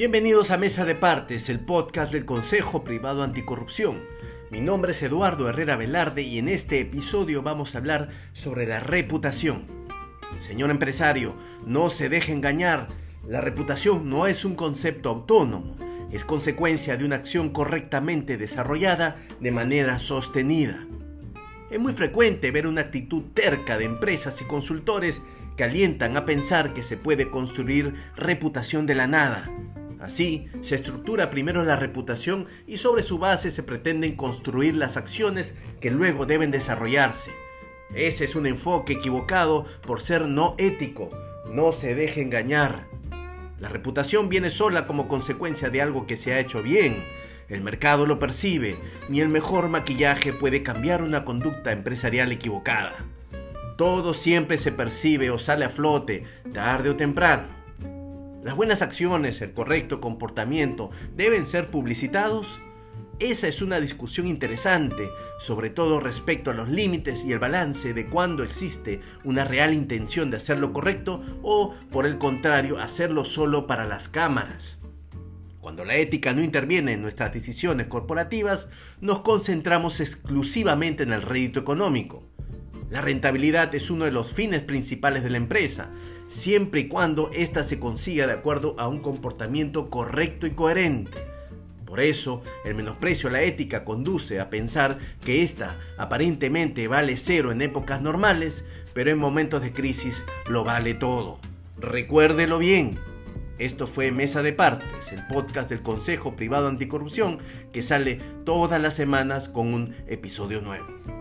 Bienvenidos a Mesa de Partes, el podcast del Consejo Privado Anticorrupción. Mi nombre es Eduardo Herrera Velarde y en este episodio vamos a hablar sobre la reputación. Señor empresario, no se deje engañar. La reputación no es un concepto autónomo, es consecuencia de una acción correctamente desarrollada de manera sostenida. Es muy frecuente ver una actitud terca de empresas y consultores que alientan a pensar que se puede construir reputación de la nada. Así, se estructura primero la reputación y sobre su base se pretenden construir las acciones que luego deben desarrollarse. Ese es un enfoque equivocado por ser no ético. No se deje engañar. La reputación viene sola como consecuencia de algo que se ha hecho bien, el mercado lo percibe, ni el mejor maquillaje puede cambiar una conducta empresarial equivocada. Todo siempre se percibe o sale a flote, tarde o temprano. Las buenas acciones, el correcto comportamiento, deben ser publicitados. Esa es una discusión interesante, sobre todo respecto a los límites y el balance de cuando existe una real intención de hacer lo correcto o, por el contrario, hacerlo solo para las cámaras. Cuando la ética no interviene en nuestras decisiones corporativas, nos concentramos exclusivamente en el rédito económico. La rentabilidad es uno de los fines principales de la empresa, siempre y cuando ésta se consiga de acuerdo a un comportamiento correcto y coherente. Por eso, el menosprecio a la ética conduce a pensar que ésta aparentemente vale cero en épocas normales, pero en momentos de crisis lo vale todo. Recuérdelo bien, esto fue Mesa de Partes, el podcast del Consejo Privado Anticorrupción que sale todas las semanas con un episodio nuevo.